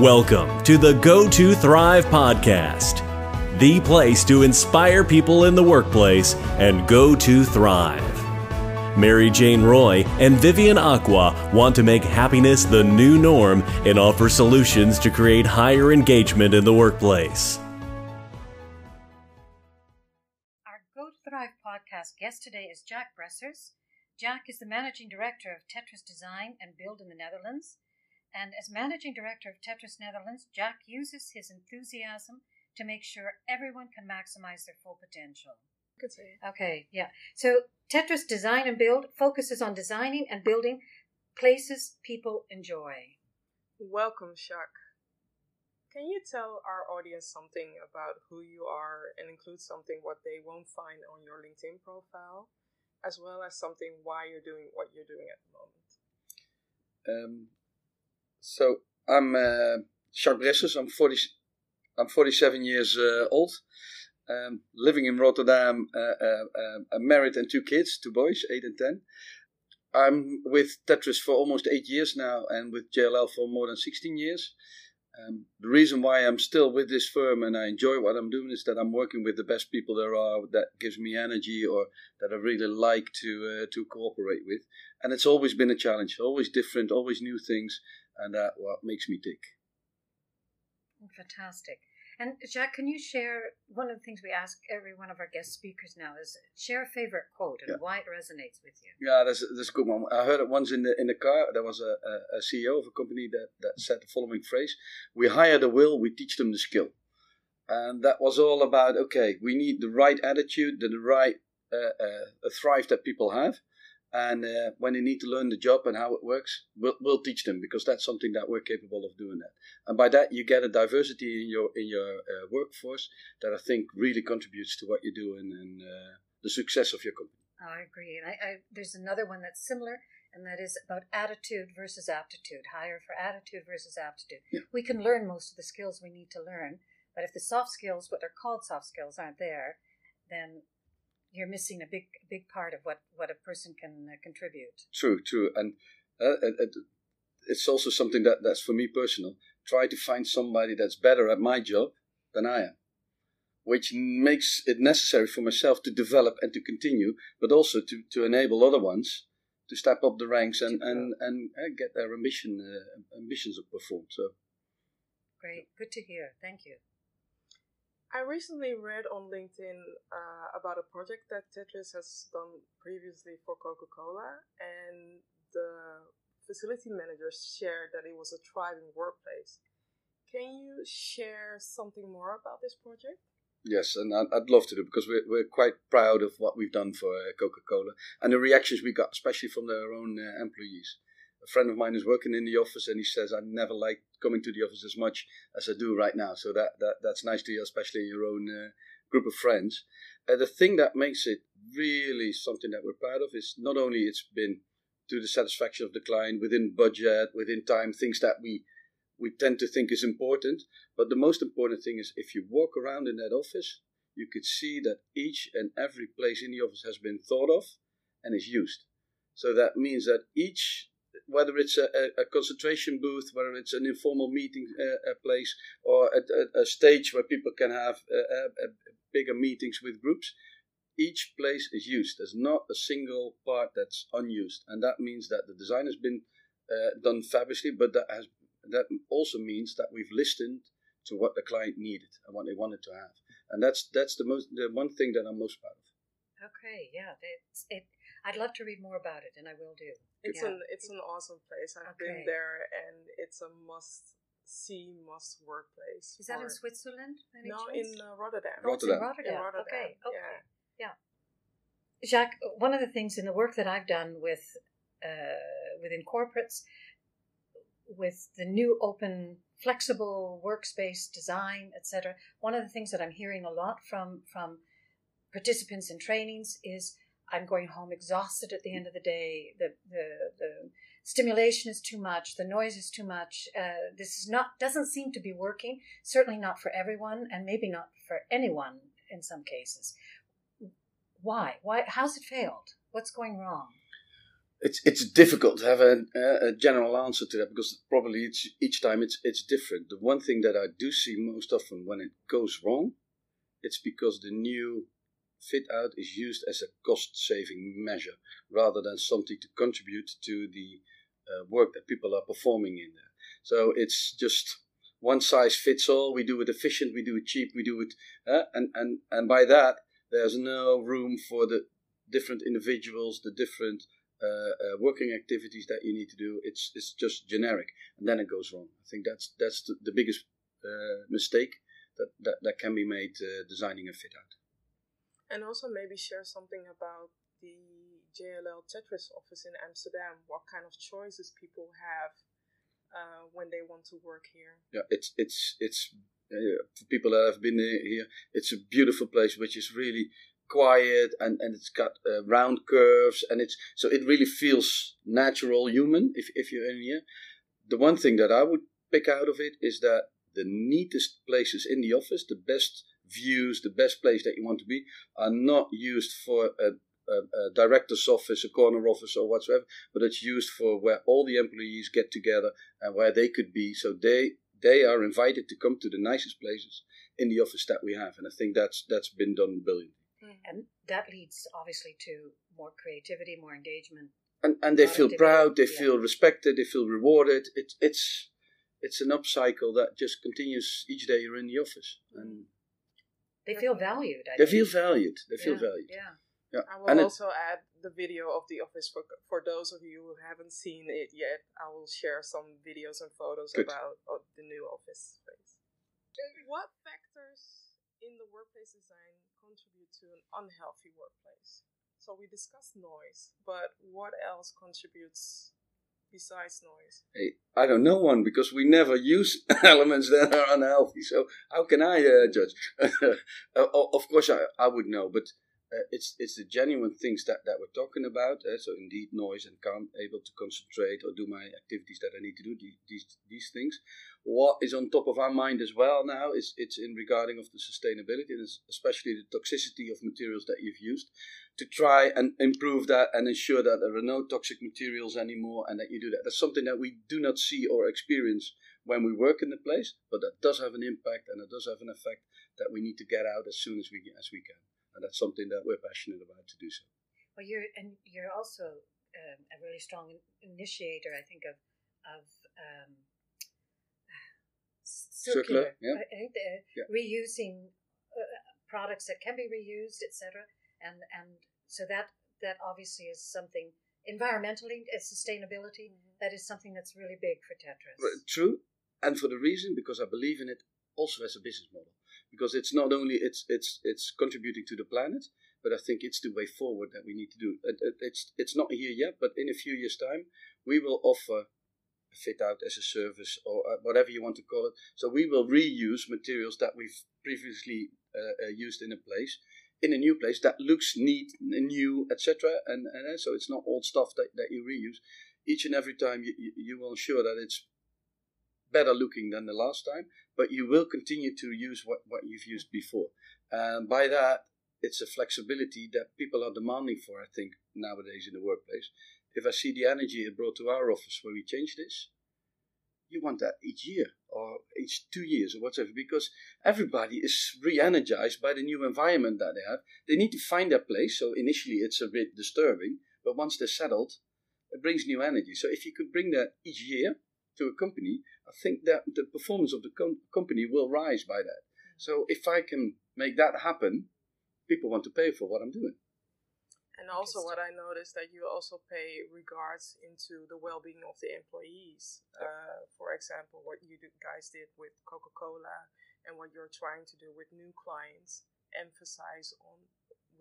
Welcome to the Go to Thrive podcast, the place to inspire people in the workplace and go to thrive. Mary Jane Roy and Vivian Acquah want to make happiness the new norm and offer solutions to create higher engagement in the workplace. Our Go to Thrive podcast guest today is Jack Bressers. Jack is the managing director of Tetris Design and Build in the Netherlands. And as managing director of Tetris Netherlands, Jack uses his enthusiasm to make sure everyone can maximize their full potential. Good say. Okay, yeah. So Tetris Design and Build focuses on designing and building places people enjoy. Welcome, Jacques. Can you tell our audience something about who you are and include something what they won't find on your LinkedIn profile, as well as something why you're doing what you're doing at the moment? Um, so I'm uh, Jacques Bressers. I'm 40. I'm 47 years uh, old. Um, living in Rotterdam. Uh, uh, uh, married and two kids, two boys, eight and ten. I'm with Tetris for almost eight years now, and with JLL for more than 16 years. Um, the reason why I'm still with this firm and I enjoy what I'm doing is that I'm working with the best people there are that gives me energy or that I really like to uh, to cooperate with. And it's always been a challenge, always different, always new things, and that what makes me tick. Fantastic. And Jack, can you share one of the things we ask every one of our guest speakers now is share a favorite quote and Yeah. why it resonates with you. Yeah, that's that's a good one. I heard it once in the in the car. There was a, a, a CEO of a company that, that said the following phrase: "We hire the will, we teach them the skill," and that was all about okay. We need the right attitude, the, the right uh, uh, thrive that people have, and uh, when they need to learn the job and how it works, we'll, we'll teach them because that's something that we're capable of doing that. And by that, you get a diversity in your in your uh, workforce that I think really contributes to what you're doing and uh, the success of your company. I agree. And I, I, there's another one that's similar, and that is about attitude versus aptitude. Hire for attitude versus aptitude. Yeah. We can learn most of the skills we need to learn, but if the soft skills, what they're called soft skills, aren't there, then you're missing a big, big part of what, what a person can uh, contribute. True, true, and uh, it, it, it's also something that that's for me personal. Try to find somebody that's better at my job than I am, which makes it necessary for myself to develop and to continue, but also to, to enable other ones to step up the ranks and and and uh, get their ambition uh, ambitions performed. So Great. Good to hear. Thank you. I recently read on LinkedIn uh, about a project that Tetris has done previously for Coca Cola, and the facility managers shared that it was a thriving workplace. Can you share something more about this project? Yes, and I'd, love to do because we're, we're quite proud of what we've done for uh, Coca Cola and the reactions we got, especially from their own uh, employees. A friend of mine is working in the office and he says, I never liked coming to the office as much as I do right now. So that, that that's nice to hear, especially in your own uh, group of friends. Uh, the thing that makes it really something that we're proud of is not only it's been to the satisfaction of the client within budget, within time, things that we we tend to think is important, but the most important thing is if you walk around in that office, you could see that each and every place in the office has been thought of and is used. So that means that each, whether it's a, a, concentration booth, whether it's an informal meeting uh, place, or a, a, stage where people can have uh, uh, bigger meetings with groups, each place is used. There's not a single part that's unused, and that means that the design has been uh, done fabulously, but that has that also means that we've listened to what the client needed and what they wanted to have, and that's that's the most the one thing that I'm most proud of. Okay. Yeah. It's, it, I'd love to read more about it, and I will do. It's Yeah. an it's an awesome place. I've Okay. been there, and it's a must see, must workplace. Is that in Switzerland? any No, chance? in uh, Rotterdam. Oh, Rotterdam. Rotterdam. In Rotterdam, Okay. Okay. yeah. Jacques, one of the things in the work that I've done with uh, within corporates, with the new open, flexible workspace design, etc., one of the things that I'm hearing a lot from from participants in trainings is I'm going home exhausted at the end of the day. The the the stimulation is too much. The noise is too much. Uh, this is not doesn't seem to be working. Certainly not for everyone, and maybe not for anyone in some cases. Why? Why? How's it failed? What's going wrong? it's it's difficult to have a, a general answer to that because probably it's, each time it's it's different. The one thing that I do see most often when it goes wrong, it's because the new fit out is used as a cost saving measure rather than something to contribute to the uh, work that people are performing in there. So it's just one size fits all. We do it efficient, we do it cheap, we do it, uh, and and and by that there's no room for the different individuals, the different uh, uh, working activities that you need to do. It's it's just generic, and then it goes wrong. I think that's that's the, the biggest uh, mistake that, that that can be made uh, designing a fit out. And also maybe share something about the JLL Tetris office in Amsterdam. What kind of choices people have uh, when they want to work here? Yeah, it's it's it's uh, for people that have been here. It's a beautiful place, which is really quiet and, and it's got uh, round curves and it's so it really feels natural human if, if you're in here the one thing that i would pick out of it is that the neatest places in the office the best views the best place that you want to be are not used for a, a, a director's office a corner office or whatsoever but it's used for where all the employees get together and where they could be so they they are invited to come to the nicest places in the office that we have and i think that's that's been done brilliantly Mm. And that leads obviously to more creativity, more engagement. And, and they feel proud, they yeah. feel respected, they feel rewarded. It, it's it's an upcycle that just continues each day you're in the office. And they feel valued. I they think. feel valued. They feel yeah, valued. Yeah. Yeah. I will and also add the video of the office for for those of you who haven't seen it yet. I will share some videos and photos good. about uh, the new office space. What factors in the workplace design contribute to an unhealthy workplace? So we discussed noise, but what else contributes besides noise? I don't know one because we never use elements that are unhealthy. So how can I uh, judge? uh, of course, I, I would know, but uh, it's it's the genuine things that, that we're talking about. Uh, so indeed, noise and can't able to concentrate or do my activities that I need to do. These these, these things. What is on top of our mind as well now is it's in regarding of the sustainability and especially the toxicity of materials that you've used to try and improve that and ensure that there are no toxic materials anymore and that you do that. That's something that we do not see or experience when we work in the place, but that does have an impact and it does have an effect that we need to get out as soon as we as we can and that's something that we're passionate about to do so. Well, you're and you're also um, a really strong initiator, I think, of of um, circular, circular yeah. uh, yeah. reusing uh, products that can be reused, etc. And and so that that obviously is something environmentally, as sustainability, mm-hmm. that is something that's really big for Tetris. True, and for the reason because I believe in it also as a business model because it's not only it's it's it's contributing to the planet, but I think it's the way forward that we need to do. It, it, it's it's not here yet, but in a few years' time, we will offer a fit out as a service or uh, whatever you want to call it. So we will reuse materials that we've previously uh, uh, used in a place in a new place that looks neat, new, etc. And, and so it's not old stuff that, that you reuse. Each and every time you, you, you will ensure that it's better looking than the last time, but you will continue to use what, what you've used before. And by that, it's a flexibility that people are demanding for, I think, nowadays in the workplace. If I see the energy it brought to our office where we change this, you want that each year or each two years or whatever, because everybody is re energized by the new environment that they have. They need to find their place. So initially it's a bit disturbing, but once they're settled, it brings new energy. So if you could bring that each year to a company, I think that the performance of the com- company will rise by that. So if I can make that happen, people want to pay for what I'm doing. And also, what I noticed that you also pay regards into the well-being of the employees. Uh, for example, what you guys did with Coca-Cola and what you're trying to do with new clients, emphasize on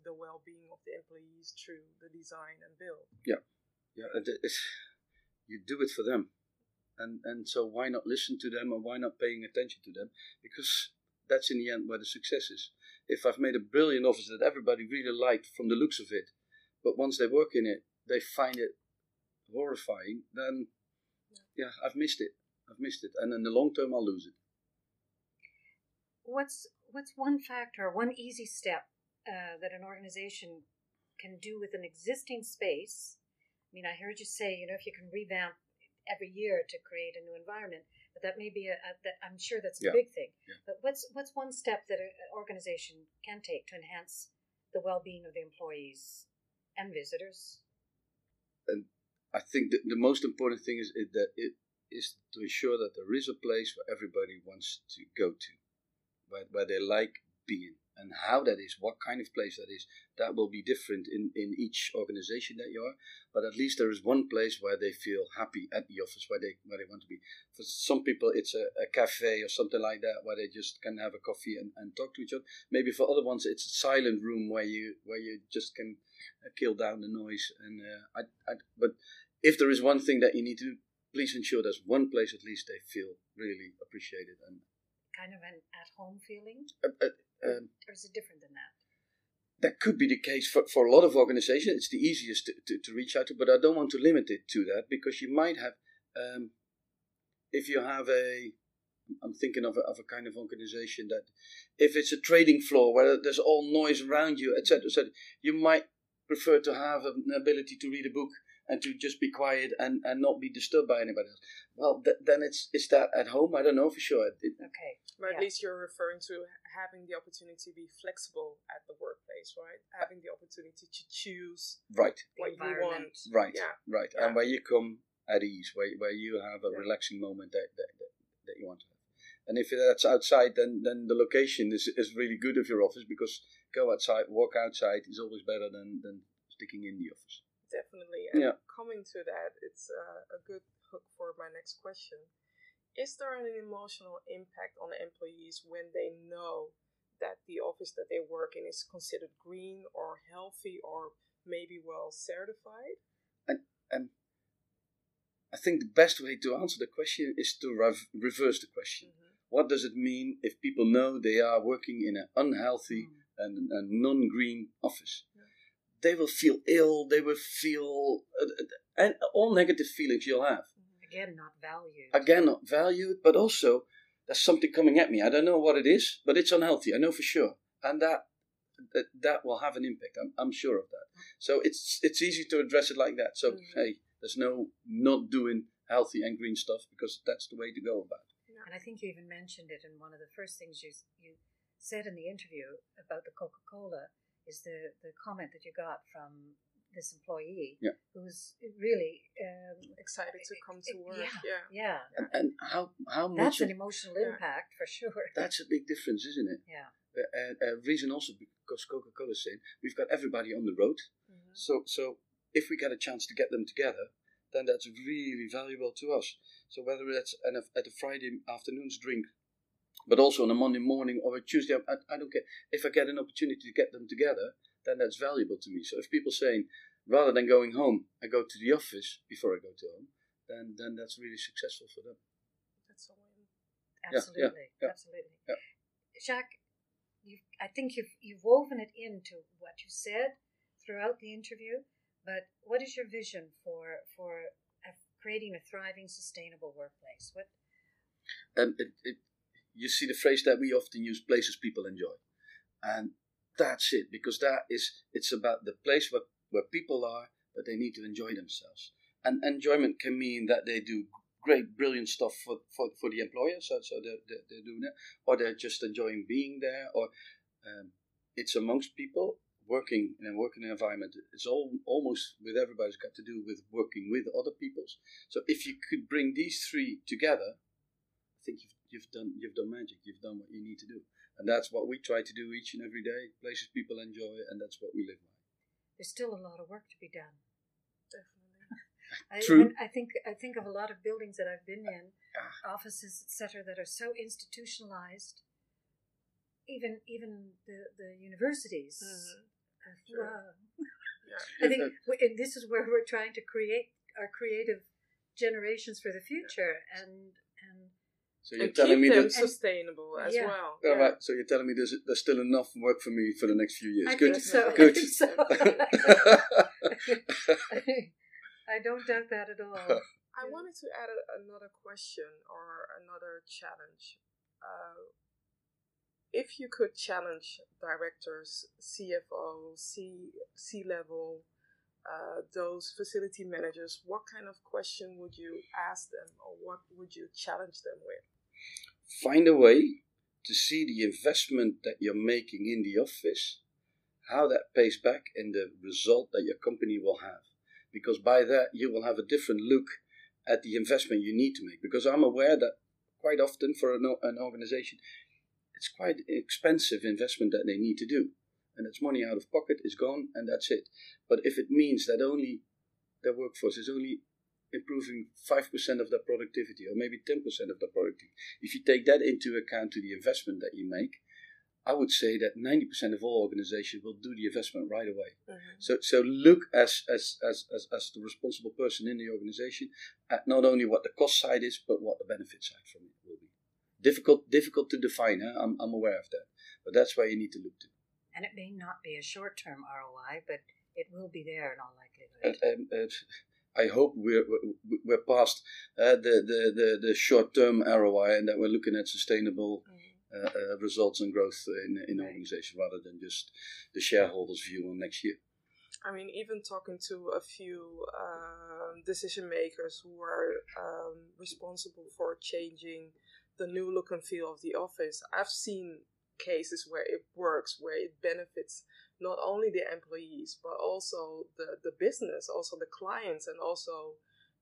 the well-being of the employees through the design and build. Yeah, yeah, you do it for them. And and so why not listen to them and why not paying attention to them? Because that's in the end where the success is. If i've made a brilliant office that everybody really liked from the looks of it but once they work in it they find it horrifying then yeah i've missed it i've missed it and in the long term i'll lose it what's what's one factor one easy step uh, that an organization can do with an existing space I mean, I heard you say, you know, if you can revamp every year to create a new environment, but that may be a, a that I'm sure that's a Yeah. big thing. Yeah. But what's what's one step that an organization can take to enhance the well-being of the employees and visitors? And I think that the most important thing is it, that it is to ensure that there is a place where everybody wants to go to, where, where they like being. And how that is, what kind of place that is, that will be different in, in each organization that you are. But at least there is one place where they feel happy at the office, where they where they want to be. For some people, it's a, a cafe or something like that, where they just can have a coffee and, and talk to each other. Maybe for other ones, it's a silent room where you where you just can uh, kill down the noise. And uh, I, I, but if there is one thing that you need to please ensure there's one place at least they feel really appreciated. And Kind of an at-home feeling, uh, uh, um, or is it different than that? that could be the case for, for a lot of organizations. It's the easiest to, to, to reach out to, but I don't want to limit it to that because you might have, um, if you have a, I'm thinking of a, of a kind of organization that if it's a trading floor where there's all noise around you, etc., etc., you might prefer to have an ability to read a book and to just be quiet and, and not be disturbed by anybody else. Well, th- then it's is that at home? I don't know for sure. It, Okay. But at least you're referring to having the opportunity to be flexible at the workplace, right? Having the opportunity to choose right. What you environment. want. Right, Yeah. right, Yeah. and where you come at ease, where where you have a Yeah. relaxing moment that, that that that you want to have. And if that's outside, then then the location is is really good of your office because go outside, walk outside is always better than than sticking in the office. Definitely. And Yeah. coming to that, it's uh, a good hook for my next question. Is there an emotional impact on the employees when they know that the office that they work in is considered green or healthy or maybe well certified? And I think the best way to answer the question is to rev- reverse the question. What does it mean if people know they are working in an unhealthy and a non-green office? They will feel ill. They will feel uh, uh, and all negative feelings you'll have. Again, not valued. again not valued, but also there's something coming at me. I don't know what it is, but it's unhealthy. I know for sure, and that that, that will have an impact. I'm, I'm sure of that. So it's it's easy to address it like that. So Mhm. hey, there's no not doing healthy and green stuff because that's the way to go about it. And I think you even mentioned it in one of the first things you you said in the interview about the Coca Cola is the the comment that you got from this employee Yeah. who's really um, Excited to come to work. Yeah. yeah And, and how how much that's of- an emotional Yeah. impact for sure. that's a big difference, isn't it? yeah, A, a, a reason also because Coca Cola is saying we've got everybody on the road. Mhm. So so if we get a chance to get them together, then that's really valuable to us. So whether it's an, at a Friday afternoon's drink, but also on a Monday morning or a Tuesday, I, I don't care. If I get an opportunity to get them together, then that's valuable to me. So if people saying rather than going home, I go to the office before I go to home, then then that's really successful for them. That's a win. yeah, absolutely, yeah. absolutely. Yeah. Jacques, you I think you've you've woven it into what you said throughout the interview. But what is your vision for for uh, creating a thriving, sustainable workplace? What and it, it, you see the phrase that we often use places people enjoy. And that's it because that is it's about the place where, where people are but they need to enjoy themselves. And enjoyment can mean that they do great brilliant stuff for, for, for the employer so, so they're, they're, they're doing it or they're just enjoying being there or um, it's amongst people working in a working environment it's all almost with everybody's got to do with working with other peoples. So if you could bring these three together I think you've, you've done you've done magic. You've done what you need to do, and that's what we try to do each and every day. Places people enjoy, and that's what we live by. there's still a lot of work to be done. Definitely. I, True. I, I think I think of a lot of buildings that I've been in, Ah. offices, etc., that are so institutionalized. Even even the the universities. Mhm. Uh, Sure. wow. Yeah. I think, we- and this is where we're trying to create our creative generations for the future, and and So you're And telling keep me them that. sustainable as Yeah. well. All right. So you're telling me there's there's still enough work for me for the next few years. I Good. think so. Good. I think so. I don't doubt that at all. I wanted to add a, another question or another challenge. Uh, if you could challenge directors, CFO, C C level uh, those facility managers, what kind of question would you ask them or what would you challenge them with? Find a way to see the investment that you're making in the office, how that pays back in the result that your company will have. Because by that, you will have a different look at the investment you need to make. Because I'm aware that quite often for an, an organization, it's quite expensive investment that they need to do. And it's money out of pocket, is gone, and that's it. But if it means that only their workforce is only improving 5% of their productivity or maybe 10% of their productivity, if you take that into account to the investment that you make, I would say that 90% of all organizations will do the investment right away. Mm-hmm. So, so look as, as, as, as, as the responsible person in the organization at not only what the cost side is, but what the benefit side from it will be. Difficult, difficult to define. Huh? I'm, I'm aware of that, but that's where you need to look to. And it may not be a short-term ROI, but it will be there in all likelihood. Uh, um, uh, I hope we're we're past uh, the, the, the, the short term ROI and that we're looking at sustainable mm. Uh, uh, results and growth in in right. organization rather than just the shareholders' view on next year. I mean, even talking to a few um, decision makers who are um, responsible for changing the new look and feel of the office, I've seen cases where it works, where it benefits not only the employees but also the, the business, also the clients, and also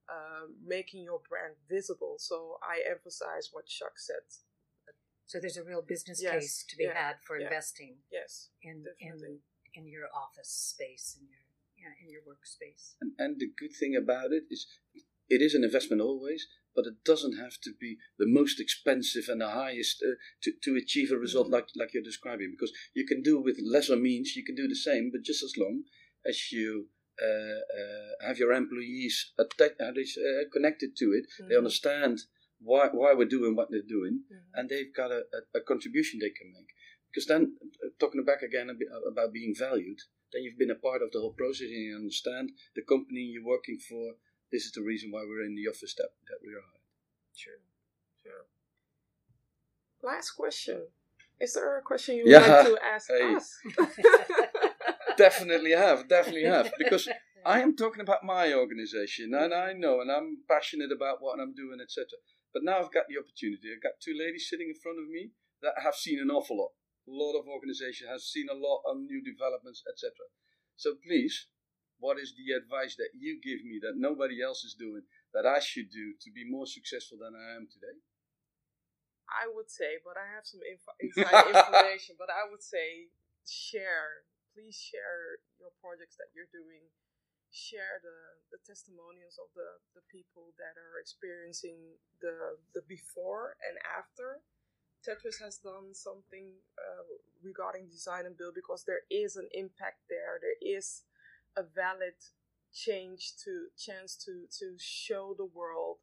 um, making your brand visible. So I emphasize what Jacques said. So there's a real business yes, case to be yeah, had for yeah, investing. Yes, in definitely. in in your office space in your yeah in your workspace. And, and the good thing about it is, it is an investment always, but it doesn't have to be the most expensive and the highest uh, to, to achieve a result mm-hmm. like, like you're describing because you can do with lesser means you can do the same but just as long as you uh, uh, have your employees attack, uh, connected to it mm-hmm. they understand why, why we're doing what they're doing mm-hmm. and they've got a, a, a, contribution they can make because then uh, talking back again about being valued then you've been a part of the whole process and you understand the company you're working for this is the reason why we're in the office that, that we are. True, true. Last question. Is there a question you would yeah, like to ask hey. us? definitely have, definitely have. Because I am talking about my organization and I know and I'm passionate about what I'm doing, etc. But now I've got the opportunity. I've got two ladies sitting in front of me that have seen an awful lot. A lot of organizations has seen a lot of new developments, etc. So please, what is the advice that you give me that nobody else is doing that I should do to be more successful than I am today? I would say, but I have some info, inside information, but I would say share. Please share your projects that you're doing. Share the, the testimonials of the, the people that are experiencing the, the before and after. Tetris has done something uh, regarding design and build because there is an impact there. There is a valid change to chance to to show the world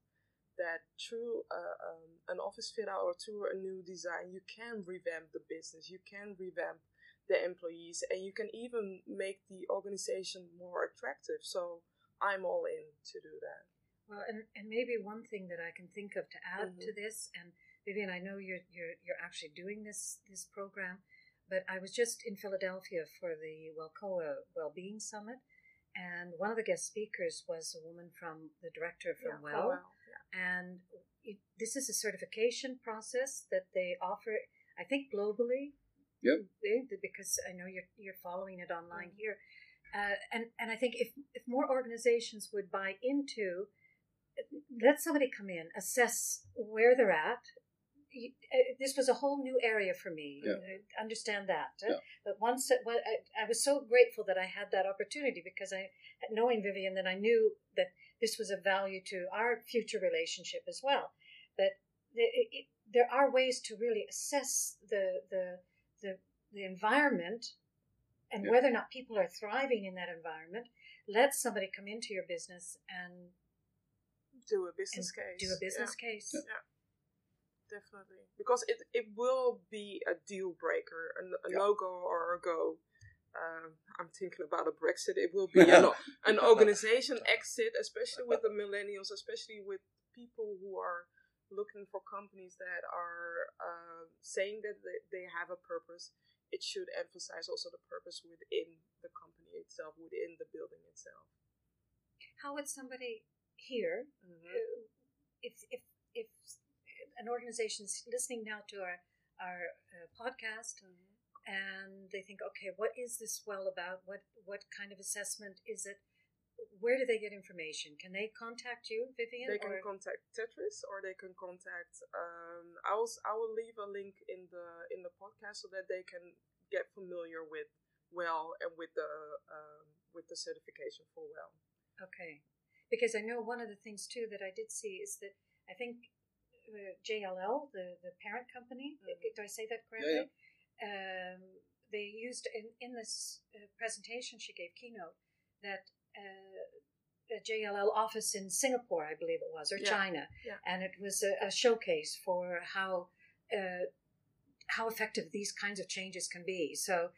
that through uh, um, an office fit out or through a new design you can revamp the business you can revamp the employees and you can even make the organization more attractive so i'm all in to do that well and, and maybe one thing that i can think of to add mm-hmm. to this and vivian i know you're, you're you're actually doing this this program but I was just in Philadelphia for the WELCOA Wellbeing Summit, and one of the guest speakers was a woman from the director from yeah, Well, yeah. and it, this is a certification process that they offer. I think globally. Yep. Because I know you're you're following it online mm-hmm. here, uh, and and I think if if more organizations would buy into let somebody come in, assess where they're at, Uh, this was a whole new area for me. Yeah. understand that. Yeah. But once uh, well, I, I, was so grateful that I had that opportunity because I, knowing Vivian, that I knew that this was of value to our future relationship as well. That it, it, there are ways to really assess the the the, the environment and yeah. whether or not people are thriving in that environment. Let somebody come into your business and do a business case. Do a business case. Yeah definitely because it it will be a deal breaker, a, a no go or a go. Um, I'm thinking about a Brexit. It will be an, an organization exit, especially with the millennials, especially with people who are looking for companies that are uh, saying that they, they have a purpose, it should emphasize also the purpose within the company itself, within the building itself. How would somebody here, Mm-hmm. uh, if if if an organization is listening now to our our uh, podcast and they think, okay, what is this well about? What what kind of assessment is it? Where do they get information? Can they contact you, Vivian? They can or- contact Tetris, or they can contact. Um, I will I will leave a link in the in the podcast so that they can get familiar with well and with the um, with the certification for well. Okay. Because I know one of the things too that I did see is that I think uh, JLL, the, the parent company, Mhm. do I say that correctly? Um, they used in, in this uh, presentation she gave keynote that uh, a JLL office in Singapore, I believe it was, or Yeah. China, Yeah. and it was a, a showcase for how uh, how effective these kinds of changes can be. So,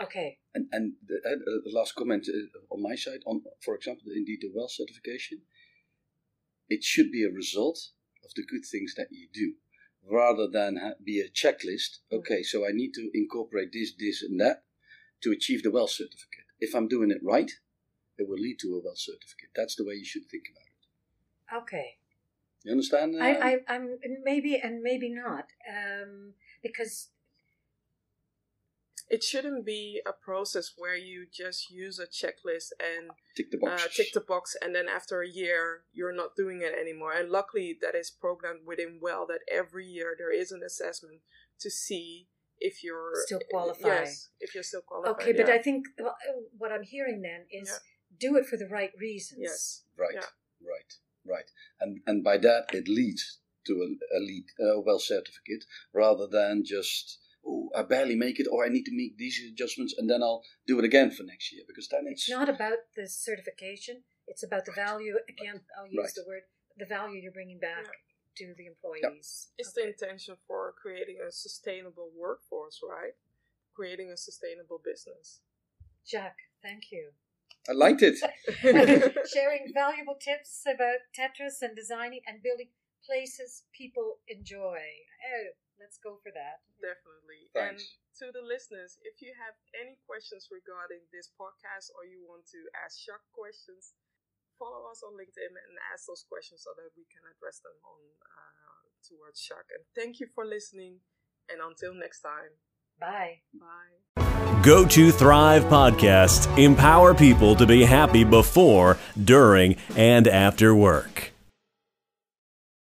okay, And, and the, uh, the last comment uh, on my side, on for example, indeed the well certification, it should be a result of the good things that you do, rather than be a checklist. Okay, so I need to incorporate this, this, and that to achieve the well certificate. If I'm doing it right, it will lead to a well certificate. That's the way you should think about it. okay. You understand? uh, I, I, I'm maybe and maybe not um, because It shouldn't be a process where you just use a checklist and tick the uh, box. tick the box, and then after a year you're not doing it anymore. And luckily, that is programmed within well that every year there is an assessment to see if you're Still qualify. Yes, if you're still qualified. okay, but yeah. I think uh, what I'm hearing then is Yeah. do it for the right reasons. yes, Right, Yeah. right, right. And and by that it leads to a, a lead uh, well certificate rather than just oh I barely make it or I need to make these adjustments and then I'll do it again for next year because then it's, It's not about the certification; it's about the value. Again, I'll use Right. the word the value you're bringing back to the employees. it's the intention for creating a sustainable workforce, right? Creating a sustainable business. Jack, thank you. I liked it. Sharing valuable tips about Tetris and designing and building places people enjoy. Oh, let's go for that. Definitely. Thanks. And to the listeners, if you have any questions regarding this podcast or you want to ask Chuck questions, follow us on LinkedIn and ask those questions so that we can address them on uh, towards Chuck. And thank you for listening. And until next time, Bye. bye. Go to Thrive Podcast. Empower people to be happy before, during, and after work.